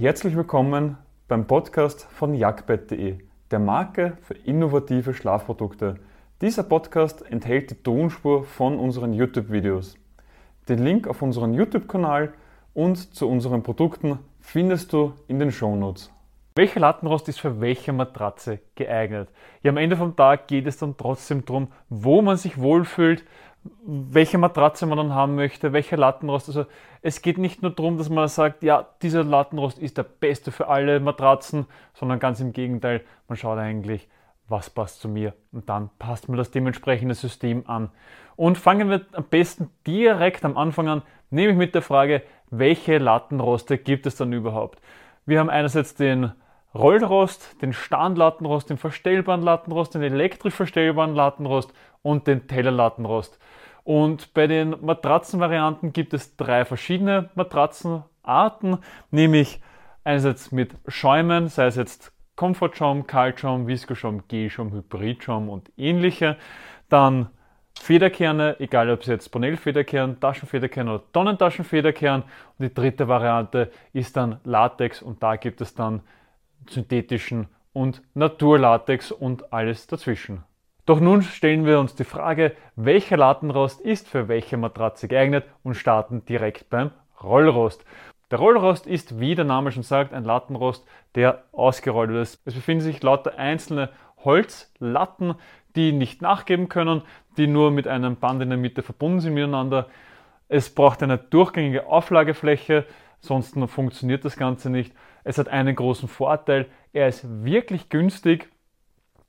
Herzlich willkommen beim Podcast von jagdbett.de, der Marke für innovative Schlafprodukte. Dieser Podcast enthält die Tonspur von unseren YouTube-Videos. Den Link auf unseren YouTube-Kanal und zu unseren Produkten findest du in den Shownotes. Welcher Lattenrost ist für welche Matratze geeignet? Ja, am Ende vom Tag geht es dann trotzdem darum, wo man sich wohlfühlt, welche Matratze man dann haben möchte, welcher Lattenrost. Also es geht nicht nur darum, dass man sagt, ja, dieser Lattenrost ist der beste für alle Matratzen, sondern ganz im Gegenteil, man schaut eigentlich, was passt zu mir und dann passt man das dementsprechende System an. Und fangen wir am besten direkt am Anfang an, nämlich mit der Frage, welche Lattenroste gibt es dann überhaupt? Wir haben einerseits den Rollrost, den Standlattenrost, den verstellbaren Lattenrost, den elektrisch verstellbaren Lattenrost und den Tellerlattenrost. Und bei den Matratzenvarianten gibt es drei verschiedene Matratzenarten, nämlich einerseits mit Schäumen, sei es jetzt Komfortschaum, Kaltschaum, Viskoschaum, Gelschaum, Hybridschaum und ähnliche. Dann Federkerne, egal ob es jetzt Bonell-Federkern, Taschenfederkern oder Tonnentaschenfederkern. Und die dritte Variante ist dann Latex und da gibt es dann synthetischen und Naturlatex und alles dazwischen. Doch nun stellen wir uns die Frage, welcher Lattenrost ist für welche Matratze geeignet und starten direkt beim Rollrost. Der Rollrost ist, wie der Name schon sagt, ein Lattenrost, der ausgerollt ist. Es befinden sich lauter einzelne Holzlatten, die nicht nachgeben können, die nur mit einem Band in der Mitte verbunden sind miteinander. Es braucht eine durchgängige Auflagefläche, sonst funktioniert das Ganze nicht. Es hat einen großen Vorteil, er ist wirklich günstig,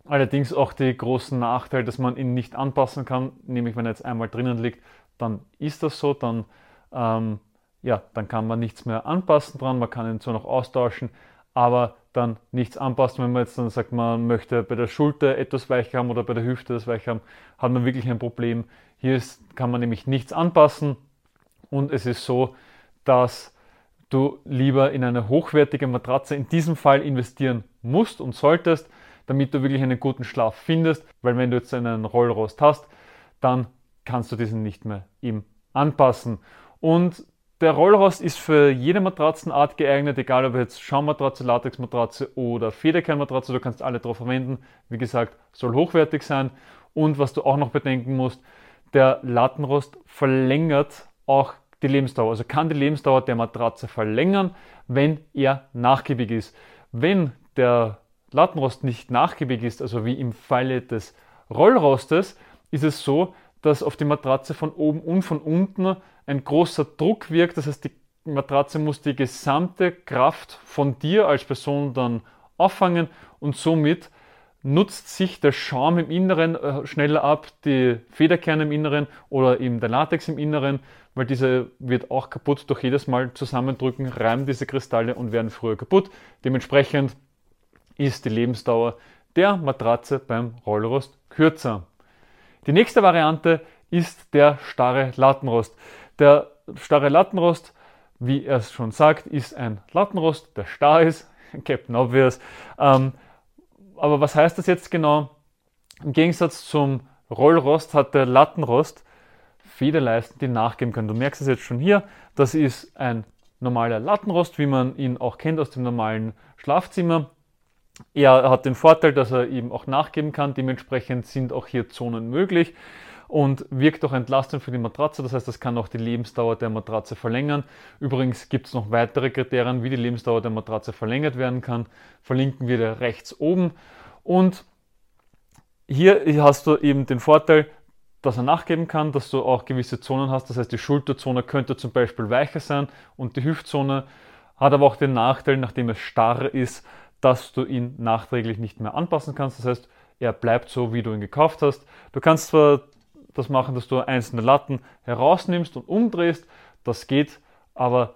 allerdings auch den großen Nachteil, dass man ihn nicht anpassen kann, nämlich wenn er jetzt einmal drinnen liegt, dann ist das so, dann, ähm, ja, dann kann man nichts mehr anpassen dran, man kann ihn zwar noch austauschen, aber dann nichts anpassen. Wenn man jetzt dann sagt, man möchte bei der Schulter etwas weicher haben oder bei der Hüfte das weicher haben, hat man wirklich ein Problem. Hier ist, kann man nämlich nichts anpassen und es ist so, dass du lieber in eine hochwertige Matratze in diesem Fall investieren musst und solltest, damit du wirklich einen guten Schlaf findest, weil wenn du jetzt einen Rollrost hast, dann kannst du diesen nicht mehr ihm anpassen. Und der Rollrost ist für jede Matratzenart geeignet, egal ob jetzt Schaummatratze, Latexmatratze oder Federkernmatratze, du kannst alle drauf verwenden. Wie gesagt, soll hochwertig sein. Und was du auch noch bedenken musst, der Lattenrost verlängert auch die Lebensdauer, also kann die Lebensdauer der Matratze verlängern, wenn er nachgiebig ist. Wenn der Lattenrost nicht nachgiebig ist, also wie im Falle des Rollrostes, ist es so, dass auf die Matratze von oben und von unten ein großer Druck wirkt. Das heißt, die Matratze muss die gesamte Kraft von dir als Person dann auffangen und somit nutzt sich der Schaum im Inneren äh, schneller ab, die Federkerne im Inneren oder eben der Latex im Inneren, weil dieser wird auch kaputt durch jedes Mal zusammendrücken, reimen diese Kristalle und werden früher kaputt. Dementsprechend ist die Lebensdauer der Matratze beim Rollrost kürzer. Die nächste Variante ist der starre Lattenrost. Der starre Lattenrost, wie er es schon sagt, ist ein Lattenrost, der starr ist, Captain Obvious. Ähm, aber was heißt das jetzt genau? Im Gegensatz zum Rollrost hat der Lattenrost Federleisten, die nachgeben können. Du merkst es jetzt schon hier, das ist ein normaler Lattenrost, wie man ihn auch kennt aus dem normalen Schlafzimmer. Er hat den Vorteil, dass er eben auch nachgeben kann. Dementsprechend sind auch hier Zonen möglich und wirkt auch entlastend für die Matratze. Das heißt, das kann auch die Lebensdauer der Matratze verlängern. Übrigens gibt es noch weitere Kriterien, wie die Lebensdauer der Matratze verlängert werden kann. Verlinken wir da rechts oben. Und hier hast du eben den Vorteil, dass er nachgeben kann, dass du auch gewisse Zonen hast. Das heißt, die Schulterzone könnte zum Beispiel weicher sein und die Hüftzone hat aber auch den Nachteil, nachdem es starr ist, dass du ihn nachträglich nicht mehr anpassen kannst. Das heißt, er bleibt so, wie du ihn gekauft hast. Du kannst zwar das machen, dass du einzelne Latten herausnimmst und umdrehst. Das geht, aber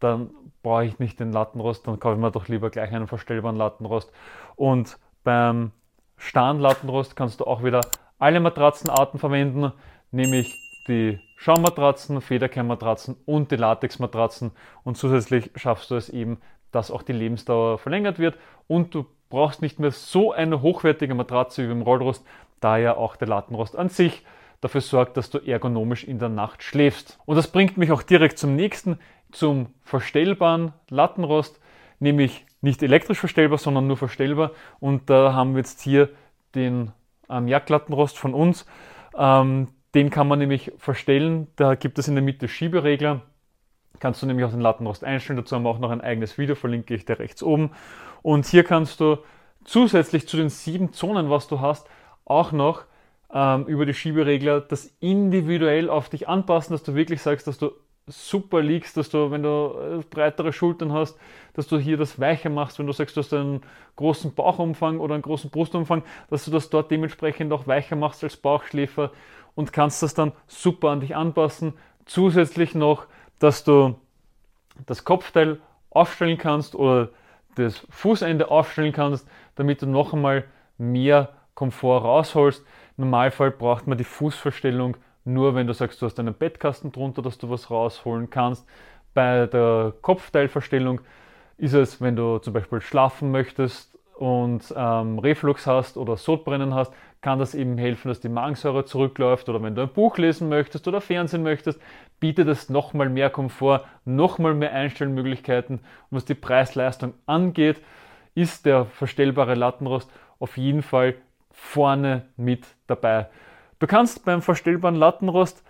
dann brauche ich nicht den Lattenrost, dann kaufe ich mir doch lieber gleich einen verstellbaren Lattenrost. Und beim Starnlattenrost kannst du auch wieder alle Matratzenarten verwenden, nämlich die Schaummatratzen, Federkernmatratzen und die Latexmatratzen. Und zusätzlich schaffst du es eben, dass auch die Lebensdauer verlängert wird und du brauchst nicht mehr so eine hochwertige Matratze wie beim Rollrost, da ja auch der Lattenrost an sich dafür sorgt, dass du ergonomisch in der Nacht schläfst. Und das bringt mich auch direkt zum nächsten, zum verstellbaren Lattenrost, nämlich nicht elektrisch verstellbar, sondern nur verstellbar. Und da haben wir jetzt hier den ähm, Jagdlattenrost von uns. Ähm, den kann man nämlich verstellen. Da gibt es in der Mitte Schieberegler. Kannst du nämlich auch den Lattenrost einstellen. Dazu haben wir auch noch ein eigenes Video, verlinke ich dir rechts oben. Und hier kannst du zusätzlich zu den sieben Zonen, was du hast, auch noch ähm, über die Schieberegler das individuell auf dich anpassen, dass du wirklich sagst, dass du super liegst, dass du, wenn du äh, breitere Schultern hast, dass du hier das weicher machst, wenn du sagst, du hast einen großen Bauchumfang oder einen großen Brustumfang, dass du das dort dementsprechend auch weicher machst als Bauchschläfer und kannst das dann super an dich anpassen. Zusätzlich noch, dass du das Kopfteil aufstellen kannst oder das Fußende aufstellen kannst, damit du noch einmal mehr Komfort rausholst. Im Normalfall braucht man die Fußverstellung nur, wenn du sagst, du hast einen Bettkasten drunter, dass du was rausholen kannst. Bei der Kopfteilverstellung ist es, wenn du zum Beispiel schlafen möchtest und ähm, Reflux hast oder Sodbrennen hast, kann das eben helfen, dass die Magensäure zurückläuft oder wenn du ein Buch lesen möchtest oder Fernsehen möchtest, bietet es nochmal mehr Komfort, nochmal mehr Einstellmöglichkeiten. Und was die Preis-Leistung angeht, ist der verstellbare Lattenrost auf jeden Fall vorne mit dabei. Du kannst beim verstellbaren Lattenrost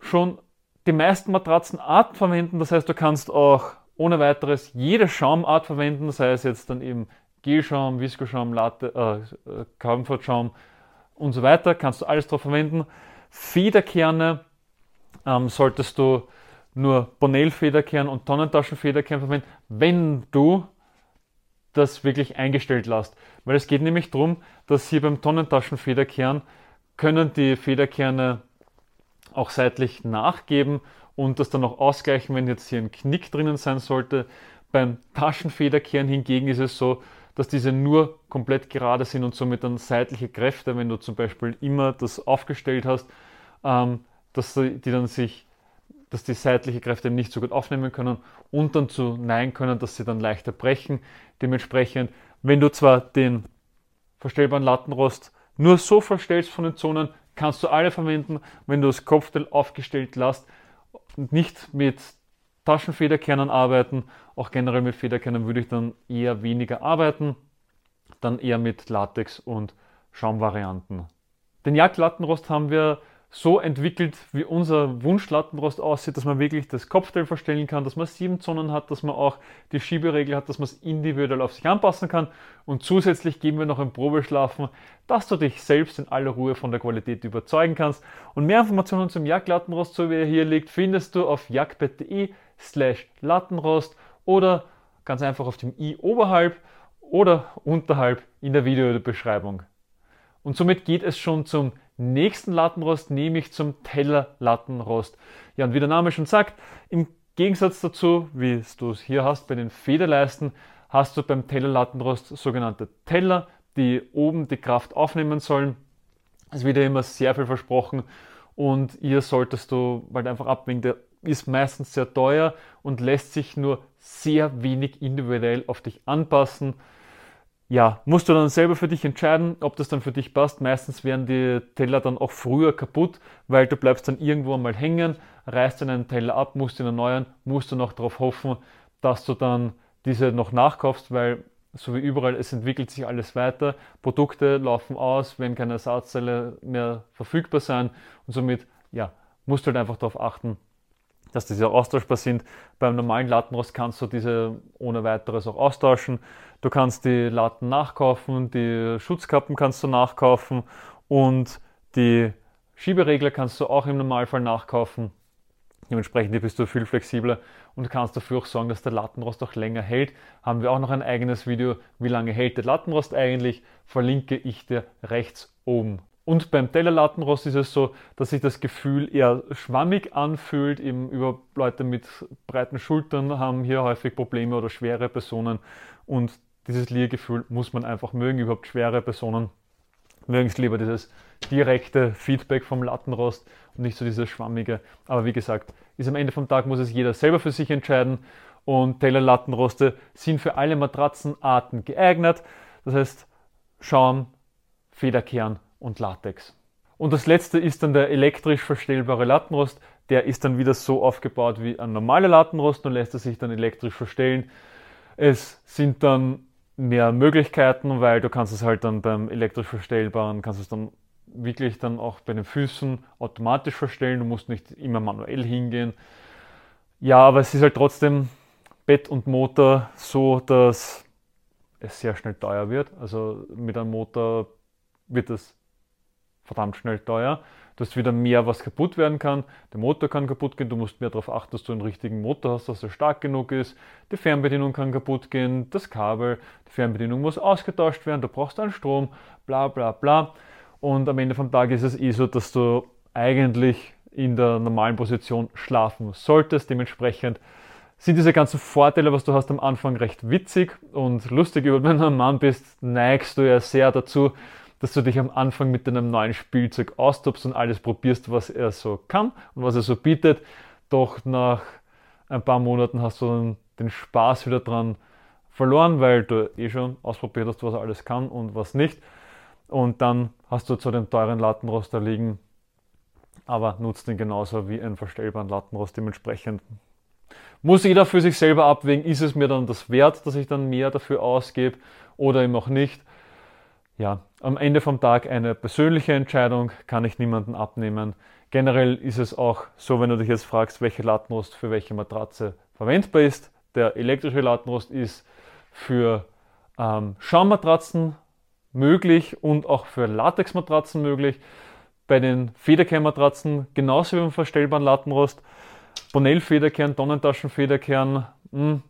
schon die meisten Matratzenarten verwenden, das heißt, du kannst auch ohne weiteres jede Schaumart verwenden, sei es jetzt dann eben Gelschaum, Viskoschaum, Latte, äh, Comfortschaum und so weiter, kannst du alles drauf verwenden. Federkerne ähm, solltest du nur Bonell-Federkern und Tonnentaschenfederkern verwenden, wenn du das wirklich eingestellt lässt. Weil es geht nämlich darum, dass hier beim Tonnentaschenfederkern können die Federkerne auch seitlich nachgeben und das dann auch ausgleichen, wenn jetzt hier ein Knick drinnen sein sollte. Beim Taschenfederkern hingegen ist es so, dass diese nur komplett gerade sind und somit dann seitliche Kräfte, wenn du zum Beispiel immer das aufgestellt hast, ähm, dass die dann sich, dass die seitliche Kräfte nicht so gut aufnehmen können und dann zu neigen können, dass sie dann leichter brechen. Dementsprechend, wenn du zwar den verstellbaren Lattenrost nur so verstellst von den Zonen, kannst du alle verwenden, wenn du das Kopfteil aufgestellt lässt und nicht mit Taschenfederkernen arbeiten. Auch generell mit Federkernen würde ich dann eher weniger arbeiten, dann eher mit Latex und Schaumvarianten. Den Jagdlattenrost haben wir so entwickelt, wie unser Wunschlattenrost aussieht, dass man wirklich das Kopfteil verstellen kann, dass man sieben Zonen hat, dass man auch die Schieberegel hat, dass man es individuell auf sich anpassen kann. Und zusätzlich geben wir noch ein Probeschlafen, dass du dich selbst in aller Ruhe von der Qualität überzeugen kannst. Und mehr Informationen zum Jagdlattenrost, so wie er hier liegt, findest du auf jagdbett.de slash Lattenrost oder ganz einfach auf dem i oberhalb oder unterhalb in der Videobeschreibung. Und somit geht es schon zum nächsten Lattenrost, nämlich zum Tellerlattenrost. Ja, und wie der Name schon sagt, im Gegensatz dazu, wie du es hier hast bei den Federleisten, hast du beim Tellerlattenrost sogenannte Teller, die oben die Kraft aufnehmen sollen. Es wird ja immer sehr viel versprochen und hier solltest du bald einfach abwägen, der ist meistens sehr teuer und lässt sich nur sehr wenig individuell auf dich anpassen ja, musst du dann selber für dich entscheiden, ob das dann für dich passt. Meistens werden die Teller dann auch früher kaputt, weil du bleibst dann irgendwo einmal hängen, reißt einen Teller ab, musst ihn erneuern, musst du noch darauf hoffen, dass du dann diese noch nachkaufst, weil so wie überall, es entwickelt sich alles weiter. Produkte laufen aus, wenn keine Ersatzteile mehr verfügbar sein und somit, ja, musst du halt einfach darauf achten, dass diese auch austauschbar sind. Beim normalen Lattenrost kannst du diese ohne weiteres auch austauschen. Du kannst die Latten nachkaufen, die Schutzkappen kannst du nachkaufen und die Schieberegler kannst du auch im Normalfall nachkaufen. Dementsprechend bist du viel flexibler und kannst dafür auch sorgen, dass der Lattenrost auch länger hält. Haben wir auch noch ein eigenes Video, wie lange hält der Lattenrost eigentlich, verlinke ich dir rechts oben. Und beim Tellerlattenrost ist es so, dass sich das Gefühl eher schwammig anfühlt. Eben über Leute mit breiten Schultern haben hier häufig Probleme oder schwere Personen. Und dieses Liegefühl muss man einfach mögen. Überhaupt schwere Personen mögen es lieber dieses direkte Feedback vom Lattenrost und nicht so dieses schwammige. Aber wie gesagt, ist am Ende vom Tag muss es jeder selber für sich entscheiden. Und Tellerlattenroste sind für alle Matratzenarten geeignet. Das heißt, Schaum, Federkern und Latex. Und das letzte ist dann der elektrisch verstellbare Lattenrost. Der ist dann wieder so aufgebaut wie ein normaler Lattenrost und lässt er sich dann elektrisch verstellen. Es sind dann mehr Möglichkeiten, weil du kannst es halt dann beim elektrisch verstellbaren, kannst es dann wirklich dann auch bei den Füßen automatisch verstellen. Du musst nicht immer manuell hingehen. Ja, aber es ist halt trotzdem Bett und Motor so, dass es sehr schnell teuer wird. Also mit einem Motor wird es verdammt schnell teuer. Du hast wieder mehr, was kaputt werden kann. Der Motor kann kaputt gehen. Du musst mehr darauf achten, dass du einen richtigen Motor hast, dass er stark genug ist. Die Fernbedienung kann kaputt gehen. Das Kabel, die Fernbedienung muss ausgetauscht werden. Du brauchst einen Strom, bla bla bla. Und am Ende vom Tag ist es eh so, dass du eigentlich in der normalen Position schlafen solltest. Dementsprechend sind diese ganzen Vorteile, was du hast am Anfang, recht witzig und lustig. Wenn du ein Mann bist, neigst du ja sehr dazu, dass du dich am Anfang mit deinem neuen Spielzeug austobst und alles probierst, was er so kann und was er so bietet. Doch nach ein paar Monaten hast du dann den Spaß wieder dran verloren, weil du eh schon ausprobiert hast, was er alles kann und was nicht. Und dann hast du zu den teuren Lattenroster liegen, aber nutzt den genauso wie einen verstellbaren Lattenrost. Dementsprechend muss jeder für sich selber abwägen, ist es mir dann das wert, dass ich dann mehr dafür ausgebe oder eben auch nicht. Ja, am Ende vom Tag eine persönliche Entscheidung, kann ich niemanden abnehmen. Generell ist es auch so, wenn du dich jetzt fragst, welche Lattenrost für welche Matratze verwendbar ist. Der elektrische Lattenrost ist für ähm, Schaummatratzen möglich und auch für Latexmatratzen möglich. Bei den Federkernmatratzen genauso wie beim verstellbaren Lattenrost. Bonell-Federkern, Tonnentaschen-Federkern hm,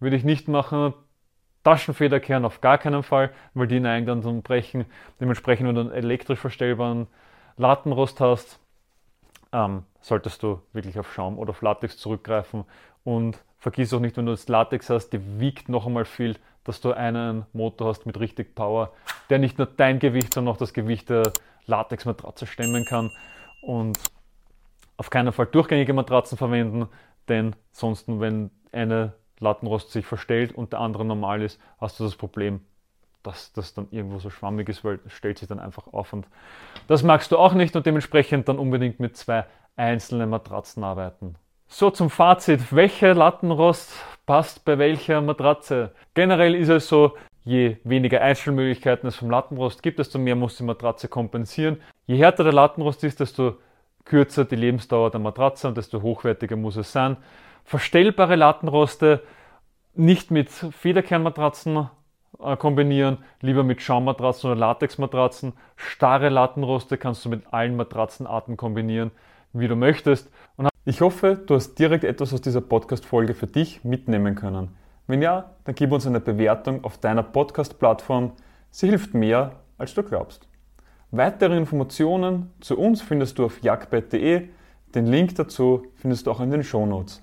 würde ich nicht machen. Taschenfederkern auf gar keinen Fall, weil die neigen dann zum Brechen. Dementsprechend, wenn du einen elektrisch verstellbaren Lattenrost hast, ähm, solltest du wirklich auf Schaum oder auf Latex zurückgreifen. Und vergiss auch nicht, wenn du das Latex hast, die wiegt noch einmal viel, dass du einen Motor hast mit richtig Power, der nicht nur dein Gewicht, sondern auch das Gewicht der Latexmatratze stemmen kann. Und auf keinen Fall durchgängige Matratzen verwenden, denn sonst, wenn eine Lattenrost sich verstellt und der andere normal ist, hast du das Problem, dass das dann irgendwo so schwammig ist, weil es stellt sich dann einfach auf und das magst du auch nicht und dementsprechend dann unbedingt mit zwei einzelnen Matratzen arbeiten. So zum Fazit, welcher Lattenrost passt bei welcher Matratze? Generell ist es so, je weniger Einstellmöglichkeiten es vom Lattenrost gibt, desto mehr muss die Matratze kompensieren. Je härter der Lattenrost ist, desto kürzer die Lebensdauer der Matratze und desto hochwertiger muss es sein verstellbare Lattenroste nicht mit Federkernmatratzen äh, kombinieren, lieber mit Schaummatratzen oder Latexmatratzen. Starre Lattenroste kannst du mit allen Matratzenarten kombinieren, wie du möchtest. Und ich hoffe, du hast direkt etwas aus dieser Podcast-Folge für dich mitnehmen können. Wenn ja, dann gib uns eine Bewertung auf deiner Podcast-Plattform. Sie hilft mehr, als du glaubst. Weitere Informationen zu uns findest du auf jagdbett.de. Den Link dazu findest du auch in den Show Notes.